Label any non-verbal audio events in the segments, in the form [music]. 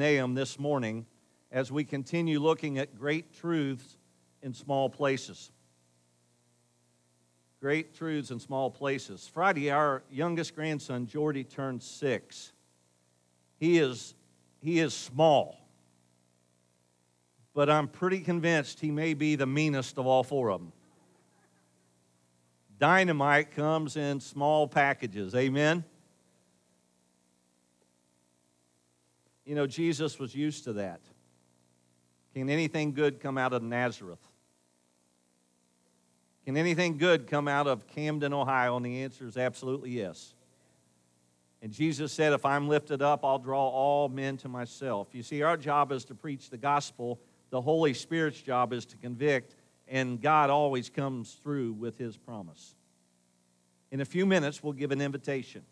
Nahum this morning as we continue looking at great truths in small places. Great truths in small places. Friday, our youngest grandson, Jordy, turned six. He is, he is small, but I'm pretty convinced he may be the meanest of all four of them. Dynamite comes in small packages. Amen? You know, Jesus was used to that. Can anything good come out of Nazareth? Can anything good come out of Camden, Ohio? And the answer is absolutely yes. And Jesus said, If I'm lifted up, I'll draw all men to myself. You see, our job is to preach the gospel, the Holy Spirit's job is to convict, and God always comes through with his promise. In a few minutes, we'll give an invitation.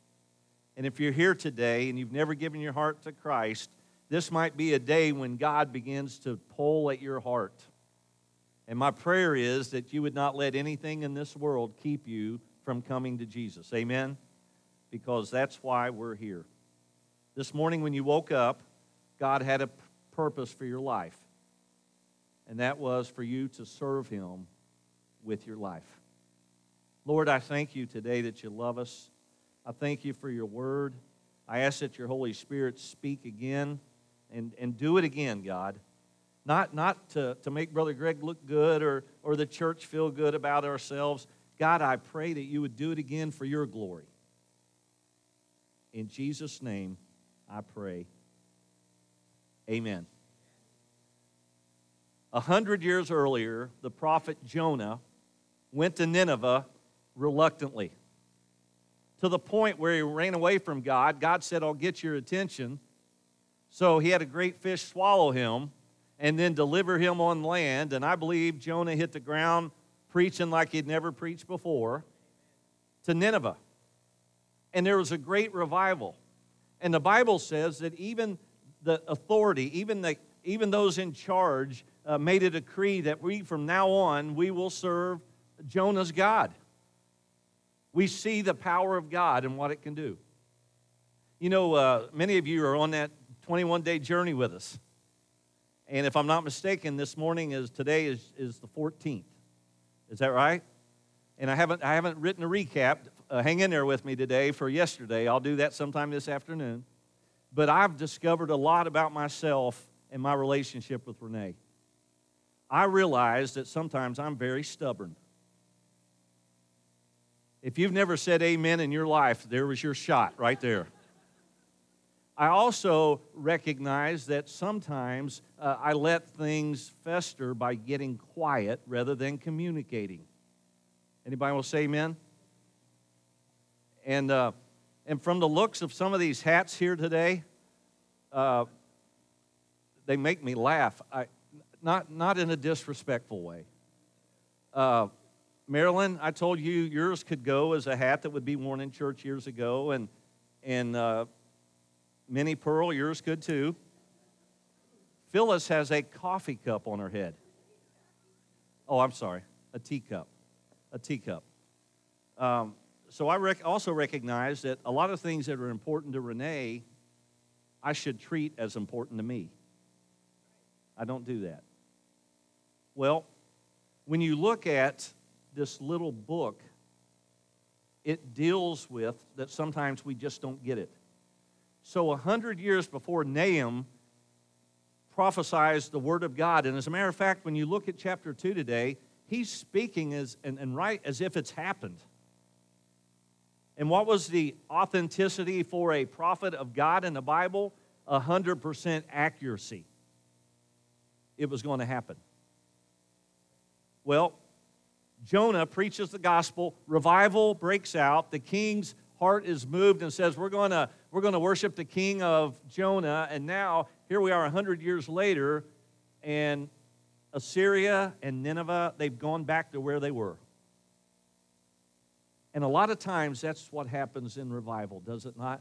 And if you're here today and you've never given your heart to Christ, this might be a day when God begins to pull at your heart. And my prayer is that you would not let anything in this world keep you from coming to Jesus. Amen? Because that's why we're here. This morning, when you woke up, God had a purpose for your life, and that was for you to serve Him with your life. Lord, I thank you today that you love us. I thank you for your word. I ask that your Holy Spirit speak again and, and do it again, God. Not, not to, to make Brother Greg look good or, or the church feel good about ourselves. God, I pray that you would do it again for your glory. In Jesus' name, I pray. Amen. A hundred years earlier, the prophet Jonah went to Nineveh reluctantly to the point where he ran away from God. God said, I'll get your attention. So he had a great fish swallow him and then deliver him on land. And I believe Jonah hit the ground preaching like he'd never preached before to Nineveh. And there was a great revival. And the Bible says that even the authority, even, the, even those in charge, uh, made a decree that we, from now on, we will serve Jonah's God. We see the power of God and what it can do. You know, uh, many of you are on that 21 day journey with us. And if I'm not mistaken, this morning is today is, is the 14th. Is that right? And I haven't, I haven't written a recap. Uh, hang in there with me today for yesterday. I'll do that sometime this afternoon. But I've discovered a lot about myself and my relationship with Renee. I realize that sometimes I'm very stubborn. If you've never said amen in your life, there was your shot right there. I also recognize that sometimes uh, I let things fester by getting quiet rather than communicating. Anybody will say amen? And, uh, and from the looks of some of these hats here today, uh, they make me laugh. I, not, not in a disrespectful way. Marilyn, I told you yours could go as a hat that would be worn in church years ago, and, and uh, Minnie Pearl, yours could too. Phyllis has a coffee cup on her head. Oh, I'm sorry, a teacup. A teacup. Um, so I rec- also recognize that a lot of things that are important to Renee, I should treat as important to me. I don't do that. Well, when you look at this little book, it deals with that sometimes we just don't get it. So, a hundred years before Nahum prophesies the word of God, and as a matter of fact, when you look at chapter 2 today, he's speaking as, and, and right as if it's happened. And what was the authenticity for a prophet of God in the Bible? 100% accuracy. It was going to happen. Well, Jonah preaches the gospel, revival breaks out, the king's heart is moved and says, We're going to we're going to worship the king of Jonah. And now, here we are 100 years later, and Assyria and Nineveh, they've gone back to where they were. And a lot of times, that's what happens in revival, does it not?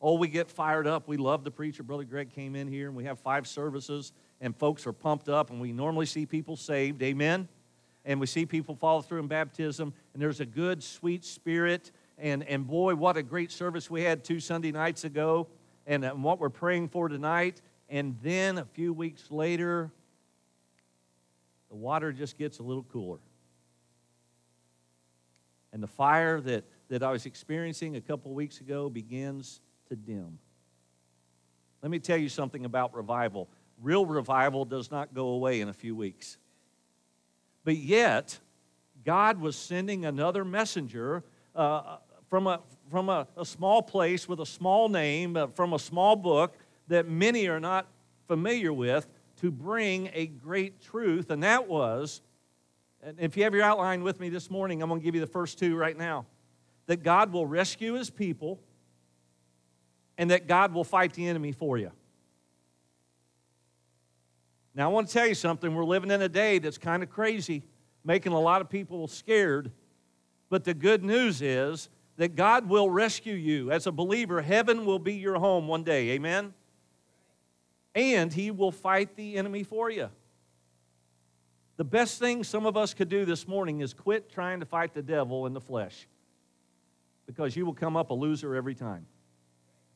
Oh, we get fired up. We love the preacher. Brother Greg came in here, and we have five services, and folks are pumped up, and we normally see people saved. Amen? And we see people follow through in baptism, and there's a good, sweet spirit and, and boy, what a great service we had two Sunday nights ago. and, and what we're praying for tonight. And then a few weeks later, the water just gets a little cooler. And the fire that, that I was experiencing a couple weeks ago begins to dim. Let me tell you something about revival. Real revival does not go away in a few weeks. But yet, God was sending another messenger uh, from, a, from a, a, small place with a small name, uh, from a small book that many are not familiar with, to bring a great truth, and that was, and if you have your outline with me this morning, I'm going to give you the first two right now that God will rescue his people and that God will fight the enemy for you. Now, I want to tell you something. We're living in a day that's kind of crazy, making a lot of people scared. But the good news is that God will rescue you. As a believer, heaven will be your home one day. Amen? And He will fight the enemy for you. The best thing some of us could do this morning is quit trying to fight the devil in the flesh because you will come up a loser every time.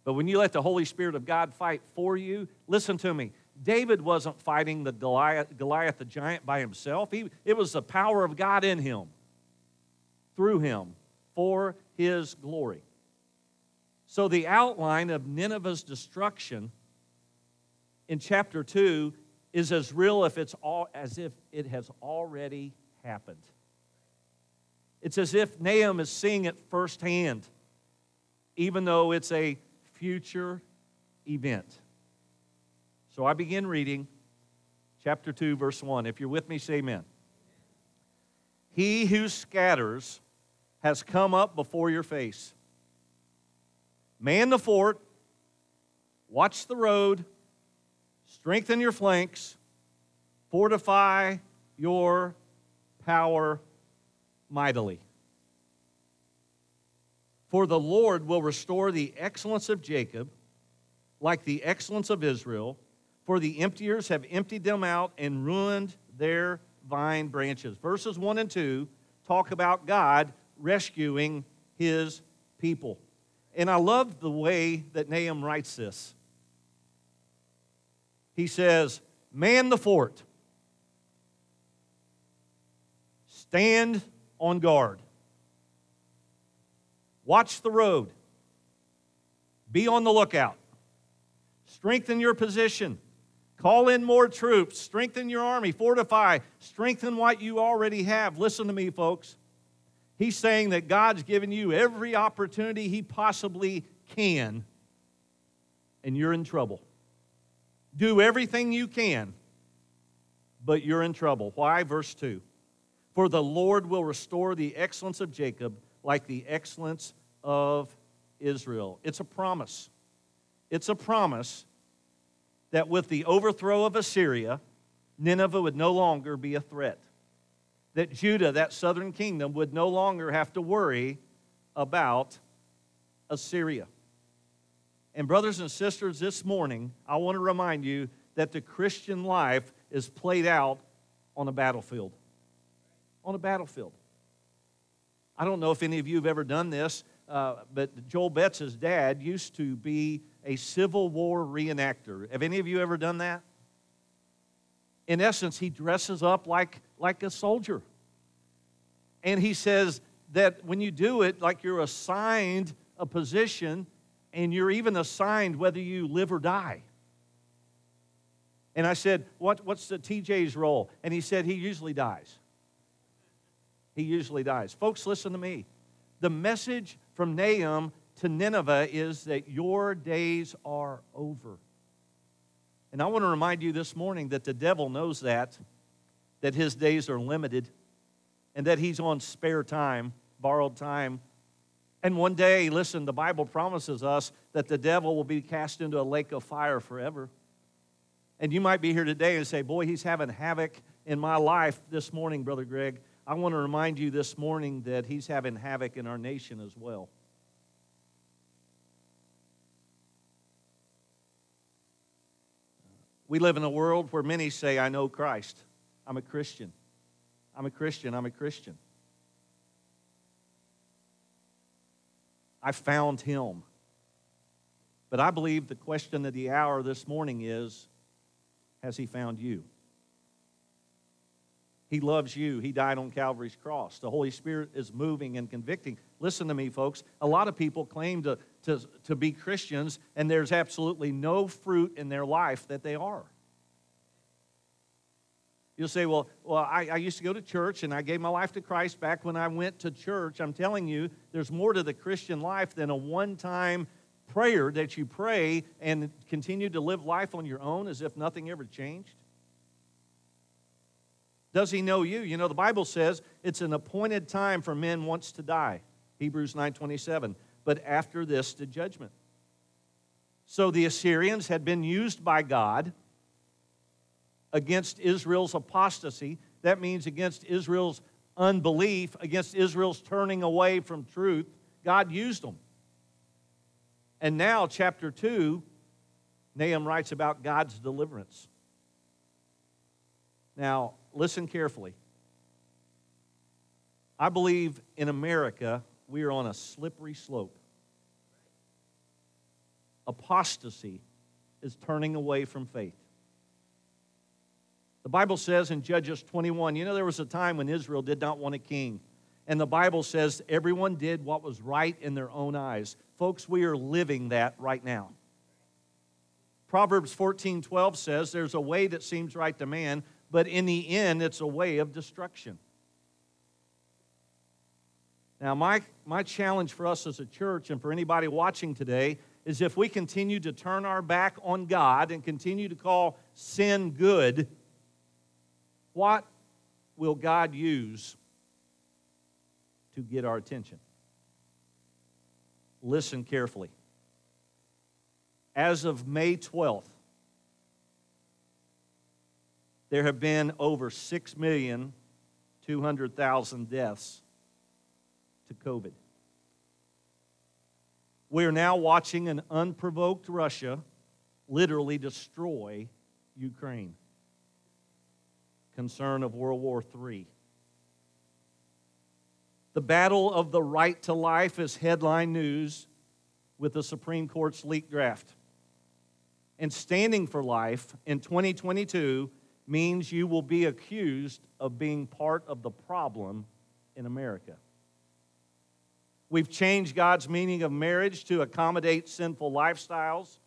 But when you let the Holy Spirit of God fight for you, listen to me. David wasn't fighting the Goliath, Goliath the giant by himself. He, it was the power of God in him, through him, for his glory. So the outline of Nineveh's destruction in chapter 2 is as real if it's all, as if it has already happened. It's as if Nahum is seeing it firsthand, even though it's a future event. So I begin reading chapter 2, verse 1. If you're with me, say amen. He who scatters has come up before your face. Man the fort, watch the road, strengthen your flanks, fortify your power mightily. For the Lord will restore the excellence of Jacob like the excellence of Israel for the emptiers have emptied them out and ruined their vine branches. Verses 1 and 2 talk about God rescuing his people. And I love the way that Nahum writes this. He says, Man the fort, stand on guard, watch the road, be on the lookout, strengthen your position Call in more troops, strengthen your army, fortify, strengthen what you already have. Listen to me, folks. He's saying that God's given you every opportunity He possibly can, and you're in trouble. Do everything you can, but you're in trouble. Why? Verse 2 For the Lord will restore the excellence of Jacob like the excellence of Israel. It's a promise. It's a promise that with the overthrow of Assyria, Nineveh would no longer be a threat. That Judah, that southern kingdom, would no longer have to worry about Assyria. And, brothers and sisters, this morning, I want to remind you that the Christian life is played out on a battlefield. On a battlefield. I don't know if any of you have ever done this, uh, but Joel Betts' dad used to be a Civil War reenactor. Have any of you ever done that? In essence, he dresses up like, like a soldier. And he says that when you do it, like you're assigned a position and you're even assigned whether you live or die. And I said, what, What's the TJ's role? And he said, He usually dies. He usually dies. Folks, listen to me. The message from Nahum to Nineveh is that your days are over. And I want to remind you this morning that the devil knows that, that his days are limited, and that he's on spare time, borrowed time. And one day, listen, the Bible promises us that the devil will be cast into a lake of fire forever. And you might be here today and say, Boy, he's having havoc in my life this morning, Brother Greg. I want to remind you this morning that he's having havoc in our nation as well. We live in a world where many say, I know Christ. I'm a Christian. I'm a Christian. I'm a Christian. I found him. But I believe the question of the hour this morning is Has He found you? He loves you. He died on Calvary's cross. The Holy Spirit is moving and convicting. Listen to me, folks. A lot of people claim to, to, to be Christians, and there's absolutely no fruit in their life that they are. You'll say, well, well I, I, used to go to church and I gave my life to Christ back when I went to church. I'm telling you, there's more to the Christian life than a one time prayer that you pray and continue to live life on your own as if nothing ever changed. Does he know you? You know, the Bible says it's an appointed time for men once to die. Hebrews 9:27. But after this, the judgment. So the Assyrians had been used by God against Israel's apostasy. That means against Israel's unbelief, against Israel's turning away from truth. God used them. And now, chapter 2, Nahum writes about God's deliverance. Now, listen carefully. I believe in America, we are on a slippery slope. Apostasy is turning away from faith. The Bible says in Judges 21, you know, there was a time when Israel did not want a king. And the Bible says everyone did what was right in their own eyes. Folks, we are living that right now. Proverbs 14 12 says, There's a way that seems right to man, but in the end, it's a way of destruction. Now, my, my challenge for us as a church and for anybody watching today is if we continue to turn our back on God and continue to call sin good, what will God use to get our attention? Listen carefully. As of May 12th, there have been over 6,200,000 deaths to COVID. We are now watching an unprovoked Russia literally destroy Ukraine concern of World War III. The battle of the right to life is headline news with the Supreme Court's leaked draft. And standing for life in 2022 means you will be accused of being part of the problem in America. We've changed God's meaning of marriage to accommodate sinful lifestyles.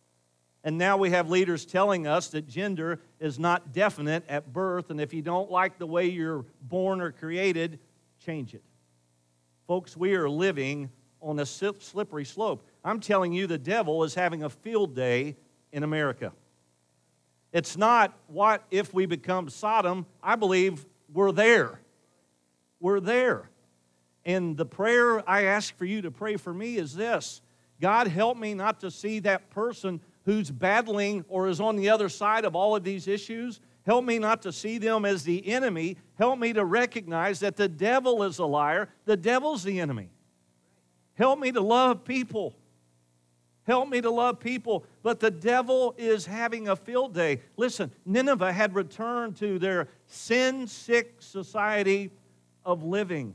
And now we have leaders telling us that gender is not definite at birth, and if you don't like the way you're born or created, change it. Folks, we are living on a slippery slope. I'm telling you, the devil is having a field day in America. It's not what if we become Sodom. I believe we're there. We're there. And the prayer I ask for you to pray for me is this God, help me not to see that person who's battling or is on the other side of all of these issues. Help me not to see them as the enemy. Help me to recognize that the devil is a liar, the devil's the enemy. Help me to love people. Help me to love people. But the devil is having a field day. Listen, Nineveh had returned to their sin sick society of living.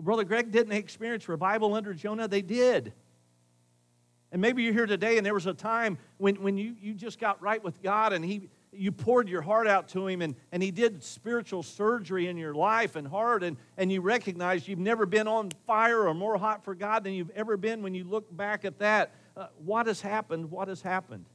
Well, Brother Greg didn't experience revival under Jonah, they did. And maybe you're here today and there was a time when, when you, you just got right with God and he, you poured your heart out to him and, and he did spiritual surgery in your life and heart and, and you recognize you've never been on fire or more hot for God than you've ever been when you look back at that. Uh, what has happened? What has happened?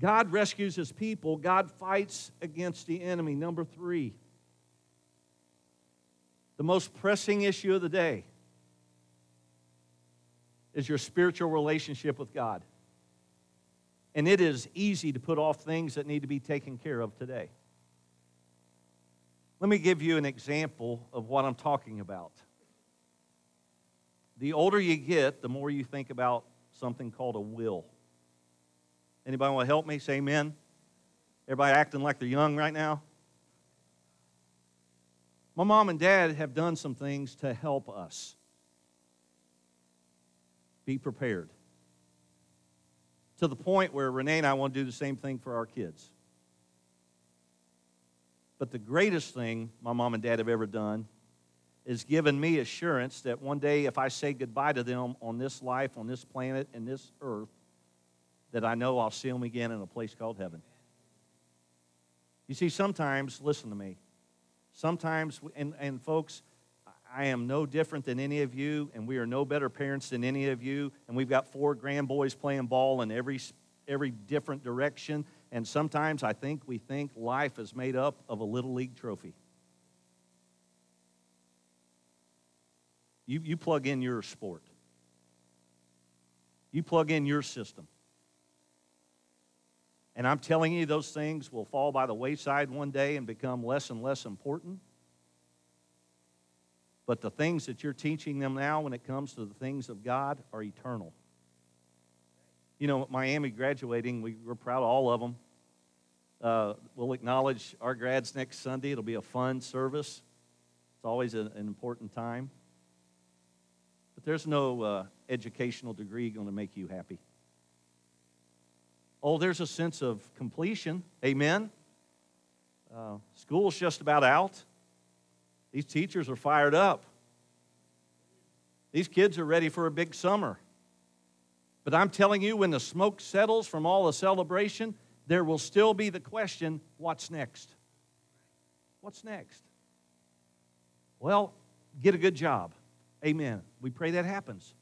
God rescues his people. God fights against the enemy. Number three the most pressing issue of the day is your spiritual relationship with God. And it is easy to put off things that need to be taken care of today. Let me give you an example of what I'm talking about. The older you get, the more you think about something called a will. Anybody want to help me? Say amen. Everybody acting like they're young right now? My mom and dad have done some things to help us. Be prepared. To the point where Renee and I want to do the same thing for our kids. But the greatest thing my mom and dad have ever done is given me assurance that one day if I say goodbye to them on this life, on this planet, and this earth, that I know I'll see them again in a place called heaven. You see, sometimes, listen to me, sometimes, and, and folks, I am no different than any of you, and we are no better parents than any of you, and we've got four grand boys playing ball in every, every different direction, and sometimes I think we think life is made up of a little league trophy. You, you plug in your sport, you plug in your system. And I'm telling you, those things will fall by the wayside one day and become less and less important. But the things that you're teaching them now when it comes to the things of God are eternal. You know, Miami graduating, we, we're proud of all of them. Uh, we'll acknowledge our grads next Sunday. It'll be a fun service. It's always a, an important time. But there's no uh, educational degree going to make you happy. Oh, there's a sense of completion. Amen. Uh, school's just about out. These teachers are fired up. These kids are ready for a big summer. But I'm telling you, when the smoke settles from all the celebration, there will still be the question what's next? What's next? Well, get a good job. Amen. We pray that happens.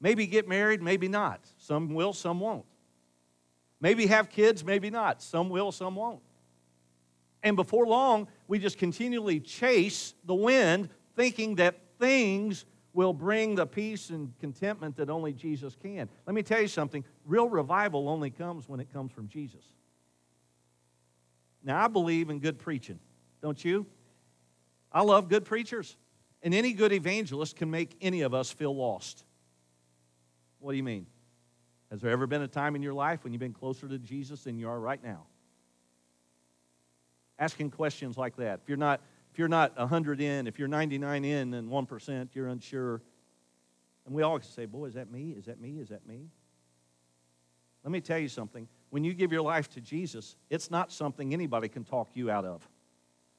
Maybe get married, maybe not. Some will, some won't. Maybe have kids, maybe not. Some will, some won't. And before long, we just continually chase the wind, thinking that things will bring the peace and contentment that only Jesus can. Let me tell you something real revival only comes when it comes from Jesus. Now, I believe in good preaching, don't you? I love good preachers. And any good evangelist can make any of us feel lost. What do you mean? Has there ever been a time in your life when you've been closer to Jesus than you are right now? Asking questions like that. If you're not, if you're not 100 in, if you're 99 in and 1%, you're unsure. And we all say, Boy, is that me? Is that me? Is that me? Let me tell you something. When you give your life to Jesus, it's not something anybody can talk you out of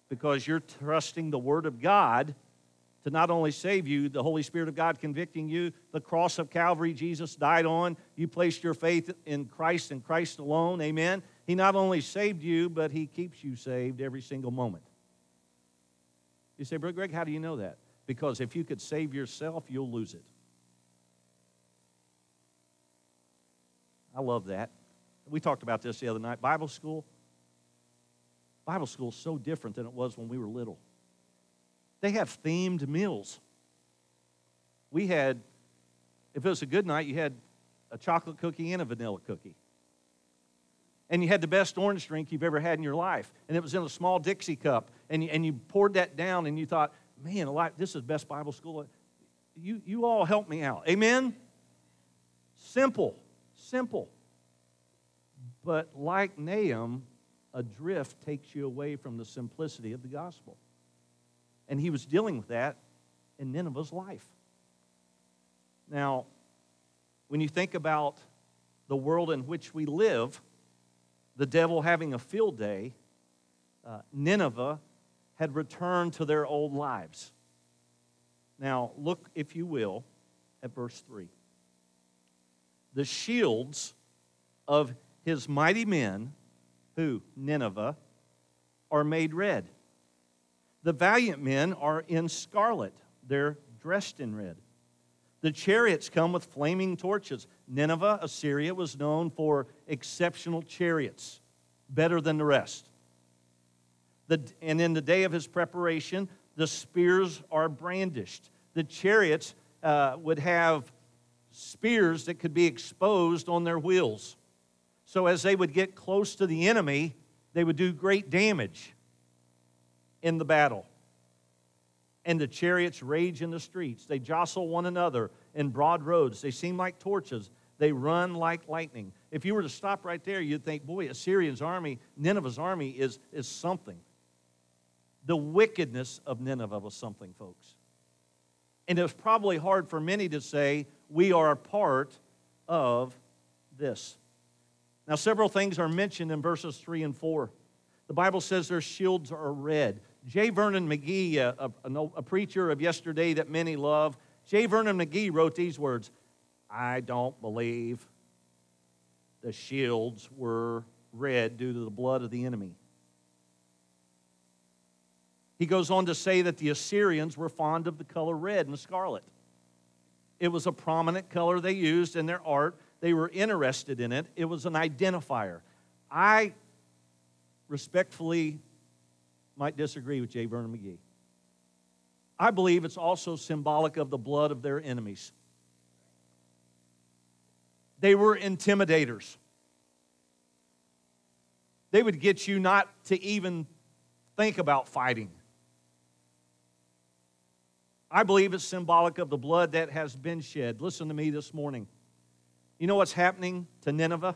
because you're trusting the Word of God to not only save you, the Holy Spirit of God convicting you, the cross of Calvary Jesus died on. You placed your faith in Christ and Christ alone. Amen. He not only saved you, but He keeps you saved every single moment. You say, Brother Greg, how do you know that? Because if you could save yourself, you'll lose it. I love that. We talked about this the other night. Bible school. Bible school is so different than it was when we were little. They have themed meals. We had, if it was a good night, you had a chocolate cookie and a vanilla cookie. And you had the best orange drink you've ever had in your life. And it was in a small Dixie cup. And you, and you poured that down and you thought, man, this is best Bible school. You, you all help me out. Amen? Simple. Simple. But like Nahum, adrift takes you away from the simplicity of the gospel. And he was dealing with that in Nineveh's life. Now, when you think about the world in which we live, the devil having a field day, uh, Nineveh had returned to their old lives. Now, look, if you will, at verse 3. The shields of his mighty men, who, Nineveh, are made red. The valiant men are in scarlet, they're dressed in red. The chariots come with flaming torches. Nineveh, Assyria, was known for exceptional chariots, better than the rest. The, and in the day of his preparation, the spears are brandished. The chariots uh, would have spears that could be exposed on their wheels. So as they would get close to the enemy, they would do great damage in the battle. And the chariots rage in the streets. They jostle one another in broad roads. They seem like torches. They run like lightning. If you were to stop right there, you'd think, boy, Assyrian's army, Nineveh's army is, is something. The wickedness of Nineveh was something, folks. And it's probably hard for many to say, we are a part of this. Now, several things are mentioned in verses 3 and 4. The Bible says their shields are red. J. Vernon McGee, a, a, a preacher of yesterday that many love, J. Vernon McGee wrote these words I don't believe the shields were red due to the blood of the enemy. He goes on to say that the Assyrians were fond of the color red and scarlet. It was a prominent color they used in their art. They were interested in it. It was an identifier. I respectfully might disagree with J. Vernon McGee. I believe it's also symbolic of the blood of their enemies. They were intimidators. They would get you not to even think about fighting. I believe it's symbolic of the blood that has been shed. Listen to me this morning. You know what's happening to Nineveh?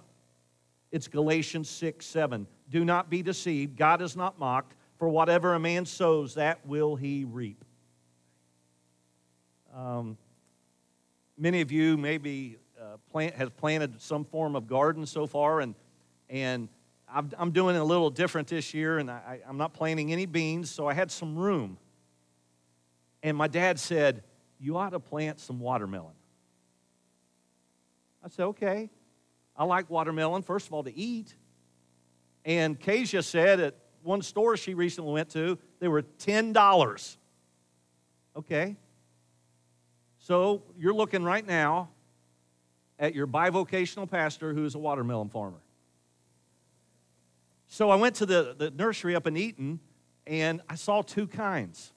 It's Galatians 6 7. Do not be deceived. God is not mocked, for whatever a man sows, that will he reap. Um, many of you maybe uh, plant, has planted some form of garden so far, and, and i am doing it a little different this year, and I, I'm not planting any beans, so I had some room. And my dad said, You ought to plant some watermelon. I said, Okay. I like watermelon, first of all, to eat. And Kasia said at one store she recently went to, they were $10. Okay. So you're looking right now at your bivocational pastor who is a watermelon farmer. So I went to the, the nursery up in Eaton and I saw two kinds.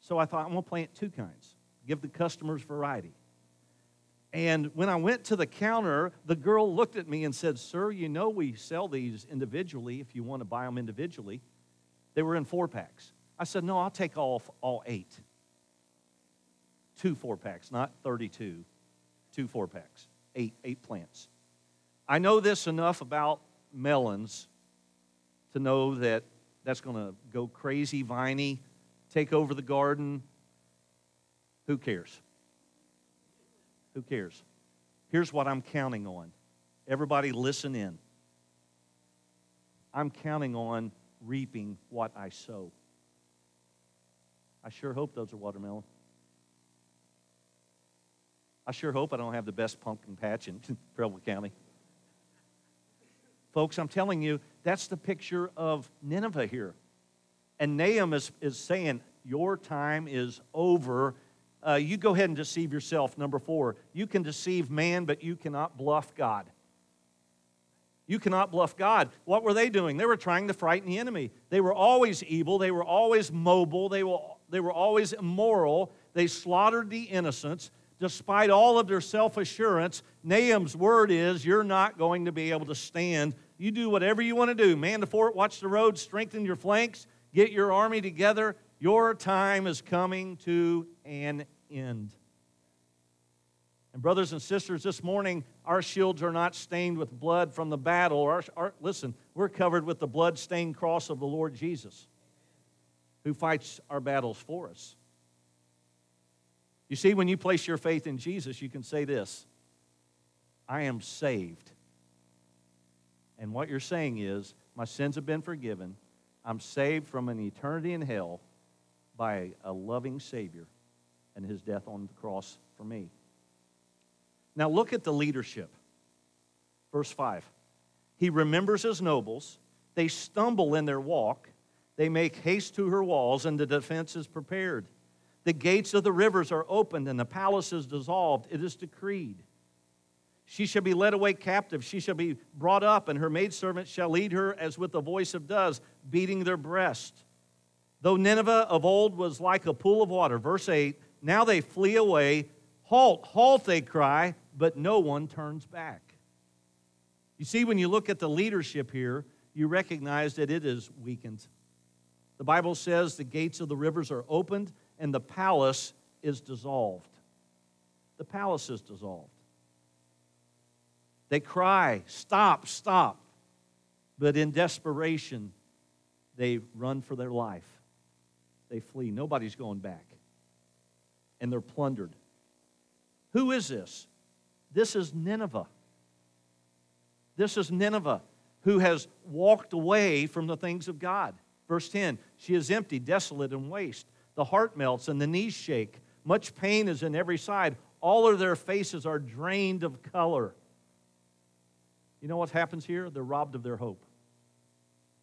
So I thought, I'm going to plant two kinds, give the customers variety. And when I went to the counter, the girl looked at me and said, Sir, you know we sell these individually if you want to buy them individually. They were in four packs. I said, No, I'll take all, all eight. Two four packs, not 32. Two four packs, eight, eight plants. I know this enough about melons to know that that's going to go crazy, viney, take over the garden. Who cares? Who cares? Here's what I'm counting on. Everybody, listen in. I'm counting on reaping what I sow. I sure hope those are watermelon. I sure hope I don't have the best pumpkin patch in [laughs] Preble County. Folks, I'm telling you, that's the picture of Nineveh here. And Nahum is, is saying, Your time is over uh, you go ahead and deceive yourself. Number four, you can deceive man, but you cannot bluff God. You cannot bluff God. What were they doing? They were trying to frighten the enemy. They were always evil. They were always mobile. They were, they were always immoral. They slaughtered the innocents. Despite all of their self assurance, Nahum's word is you're not going to be able to stand. You do whatever you want to do. Man the fort, watch the road, strengthen your flanks, get your army together, your time is coming to an end. And, brothers and sisters, this morning, our shields are not stained with blood from the battle. Our, our, listen, we're covered with the blood stained cross of the Lord Jesus, who fights our battles for us. You see, when you place your faith in Jesus, you can say this I am saved. And what you're saying is, my sins have been forgiven. I'm saved from an eternity in hell by a loving Savior and his death on the cross for me. Now look at the leadership. Verse 5. He remembers his nobles. They stumble in their walk. They make haste to her walls, and the defense is prepared. The gates of the rivers are opened, and the palace is dissolved. It is decreed. She shall be led away captive. She shall be brought up, and her maidservants shall lead her as with the voice of doves, beating their breast. Though Nineveh of old was like a pool of water, verse 8, now they flee away. Halt, halt, they cry, but no one turns back. You see, when you look at the leadership here, you recognize that it is weakened. The Bible says the gates of the rivers are opened and the palace is dissolved. The palace is dissolved. They cry, Stop, stop. But in desperation, they run for their life they flee. Nobody's going back. And they're plundered. Who is this? This is Nineveh. This is Nineveh who has walked away from the things of God. Verse 10 She is empty, desolate, and waste. The heart melts and the knees shake. Much pain is in every side. All of their faces are drained of color. You know what happens here? They're robbed of their hope.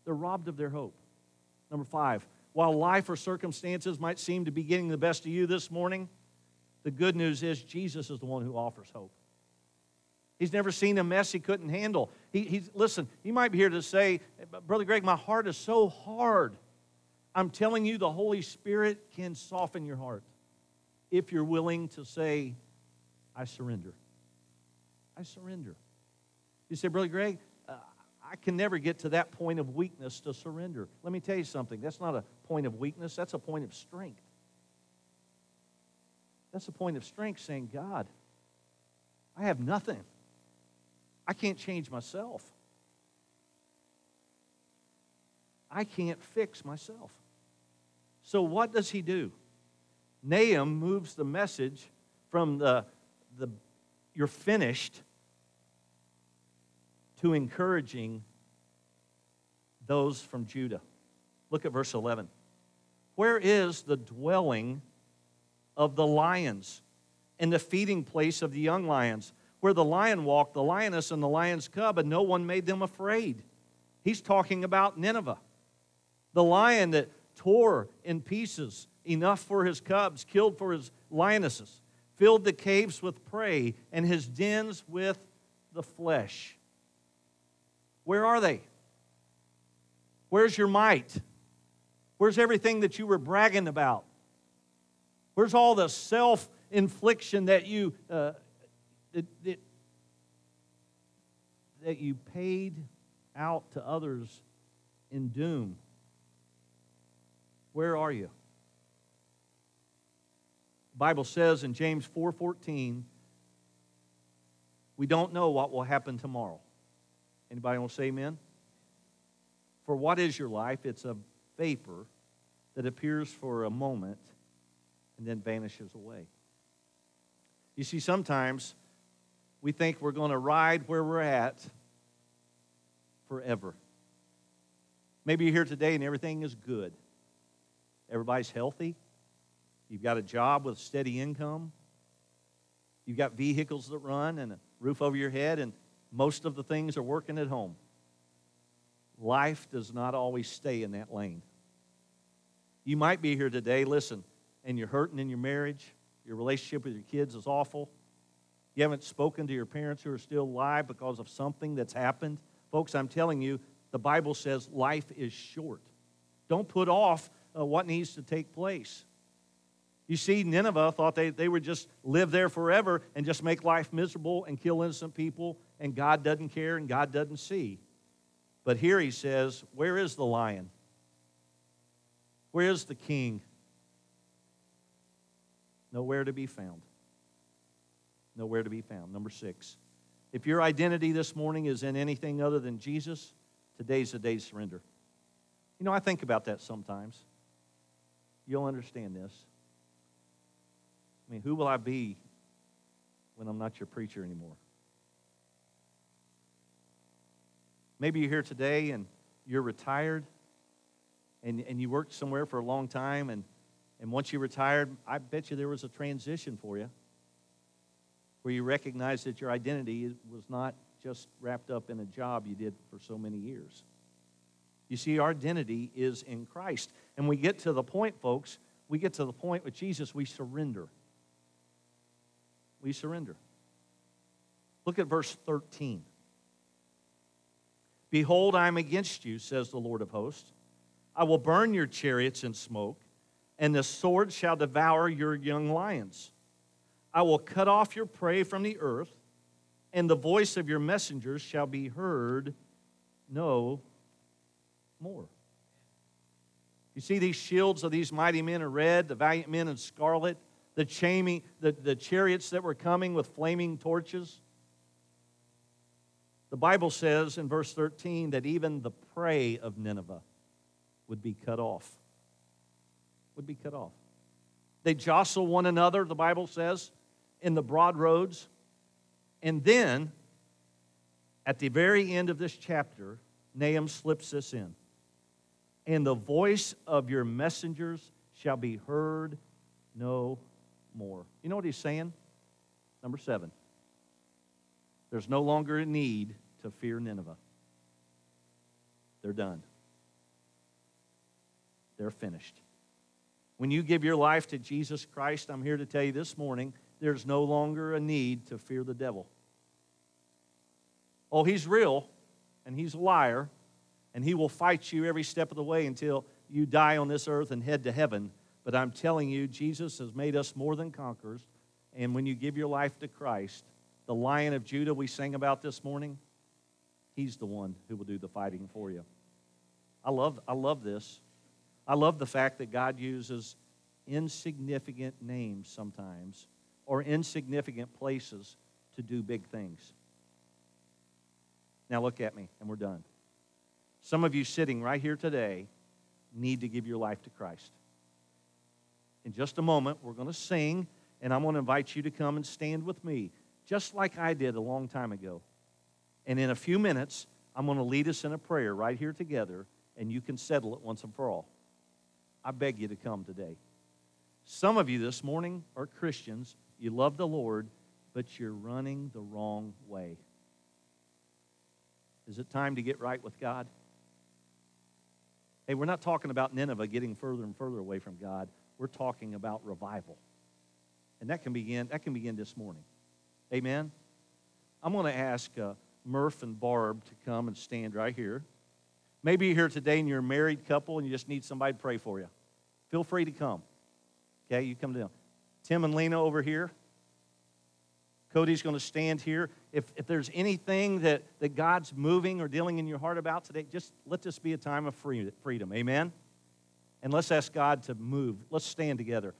They're robbed of their hope. Number five, while life or circumstances might seem to be getting the best of you this morning, the good news is Jesus is the one who offers hope. He's never seen a mess he couldn't handle. He, he's, listen, he might be here to say, Brother Greg, my heart is so hard. I'm telling you, the Holy Spirit can soften your heart if you're willing to say, I surrender. I surrender. You say, Brother Greg, I can never get to that point of weakness to surrender. Let me tell you something. That's not a point of weakness, that's a point of strength. That's a point of strength saying, God, I have nothing. I can't change myself. I can't fix myself. So, what does he do? Nahum moves the message from the, the you're finished to encouraging those from Judah. Look at verse 11. Where is the dwelling of the lions and the feeding place of the young lions? Where the lion walked, the lioness and the lion's cub, and no one made them afraid. He's talking about Nineveh. The lion that tore in pieces enough for his cubs, killed for his lionesses, filled the caves with prey, and his dens with the flesh. Where are they? Where's your might? Where's everything that you were bragging about? Where's all the self infliction that you uh, that, that, that you paid out to others in doom? Where are you? The Bible says in James 4:14, we don't know what will happen tomorrow. Anybody want to say amen? For what is your life? It's a vapor that appears for a moment and then vanishes away. You see, sometimes we think we're going to ride where we're at forever. Maybe you're here today and everything is good. Everybody's healthy. You've got a job with steady income. You've got vehicles that run and a roof over your head, and most of the things are working at home. Life does not always stay in that lane. You might be here today, listen, and you're hurting in your marriage, your relationship with your kids is awful. You haven't spoken to your parents who are still alive because of something that's happened. Folks, I'm telling you, the Bible says life is short. Don't put off uh, what needs to take place. You see, Nineveh thought they, they would just live there forever and just make life miserable and kill innocent people, and God doesn't care and God doesn't see. But here he says, Where is the lion? Where is the king? Nowhere to be found. Nowhere to be found. Number six. If your identity this morning is in anything other than Jesus, today's the day surrender. You know, I think about that sometimes. You'll understand this. I mean, who will I be when I'm not your preacher anymore? Maybe you're here today and you're retired and, and you worked somewhere for a long time, and, and once you retired, I bet you there was a transition for you where you recognized that your identity was not just wrapped up in a job you did for so many years. You see, our identity is in Christ. And we get to the point, folks, we get to the point with Jesus, we surrender we surrender. Look at verse 13. Behold, I am against you, says the Lord of hosts. I will burn your chariots in smoke, and the sword shall devour your young lions. I will cut off your prey from the earth, and the voice of your messengers shall be heard no more. You see these shields of these mighty men are red, the valiant men in scarlet, the, the, the chariots that were coming with flaming torches. The Bible says in verse 13 that even the prey of Nineveh would be cut off. Would be cut off. They jostle one another, the Bible says, in the broad roads. And then, at the very end of this chapter, Nahum slips this in. and the voice of your messengers shall be heard no more. You know what he's saying? Number seven. There's no longer a need to fear Nineveh. They're done. They're finished. When you give your life to Jesus Christ, I'm here to tell you this morning, there's no longer a need to fear the devil. Oh, he's real, and he's a liar, and he will fight you every step of the way until you die on this earth and head to heaven. But I'm telling you, Jesus has made us more than conquerors. And when you give your life to Christ, the lion of Judah we sang about this morning, he's the one who will do the fighting for you. I love, I love this. I love the fact that God uses insignificant names sometimes or insignificant places to do big things. Now, look at me, and we're done. Some of you sitting right here today need to give your life to Christ. In just a moment, we're going to sing, and I'm going to invite you to come and stand with me, just like I did a long time ago. And in a few minutes, I'm going to lead us in a prayer right here together, and you can settle it once and for all. I beg you to come today. Some of you this morning are Christians. You love the Lord, but you're running the wrong way. Is it time to get right with God? Hey, we're not talking about Nineveh getting further and further away from God. We're talking about revival. And that can begin, that can begin this morning. Amen? I'm going to ask uh, Murph and Barb to come and stand right here. Maybe you're here today and you're a married couple and you just need somebody to pray for you. Feel free to come. Okay, you come down. Tim and Lena over here. Cody's going to stand here. If, if there's anything that, that God's moving or dealing in your heart about today, just let this be a time of freedom. Amen? And let's ask God to move. Let's stand together.